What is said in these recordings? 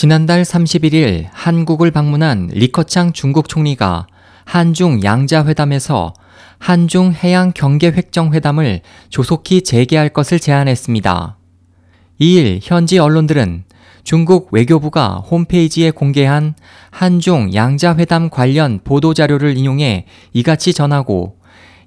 지난달 31일 한국을 방문한 리커창 중국 총리가 한중 양자회담에서 한중 해양 경계 획정 회담을 조속히 재개할 것을 제안했습니다. 2일 현지 언론들은 중국 외교부가 홈페이지에 공개한 한중 양자회담 관련 보도자료를 인용해 이같이 전하고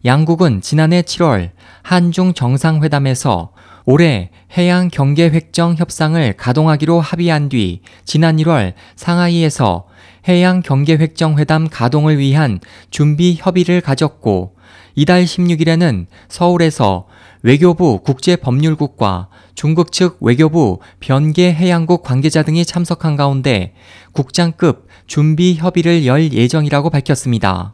양국은 지난해 7월 한중 정상회담에서 올해 해양 경계 획정 협상을 가동하기로 합의한 뒤 지난 1월 상하이에서 해양 경계 획정 회담 가동을 위한 준비 협의를 가졌고 이달 16일에는 서울에서 외교부 국제법률국과 중국 측 외교부 변계 해양국 관계자 등이 참석한 가운데 국장급 준비 협의를 열 예정이라고 밝혔습니다.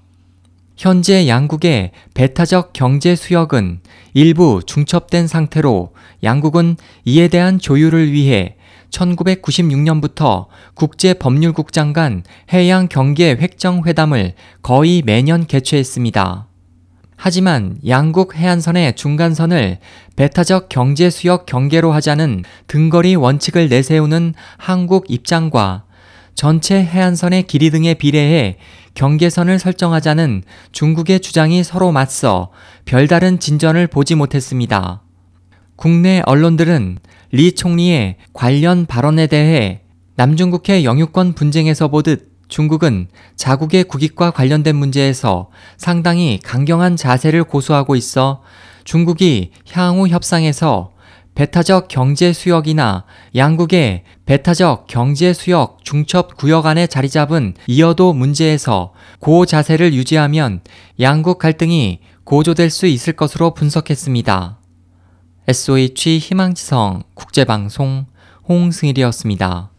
현재 양국의 배타적 경제 수역은 일부 중첩된 상태로 양국은 이에 대한 조율을 위해 1996년부터 국제 법률국장 간 해양 경계 획정 회담을 거의 매년 개최했습니다. 하지만 양국 해안선의 중간선을 배타적 경제 수역 경계로 하자는 등거리 원칙을 내세우는 한국 입장과 전체 해안선의 길이 등에 비례해 경계선을 설정하자는 중국의 주장이 서로 맞서 별다른 진전을 보지 못했습니다. 국내 언론들은 리 총리의 관련 발언에 대해 남중국해 영유권 분쟁에서 보듯 중국은 자국의 국익과 관련된 문제에서 상당히 강경한 자세를 고수하고 있어 중국이 향후 협상에서 배타적 경제 수역이나 양국의 배타적 경제 수역 중첩 구역 안에 자리 잡은 이어도 문제에서 고 자세를 유지하면 양국 갈등이 고조될 수 있을 것으로 분석했습니다. SOH 희망지성 국제방송 홍승일이었습니다.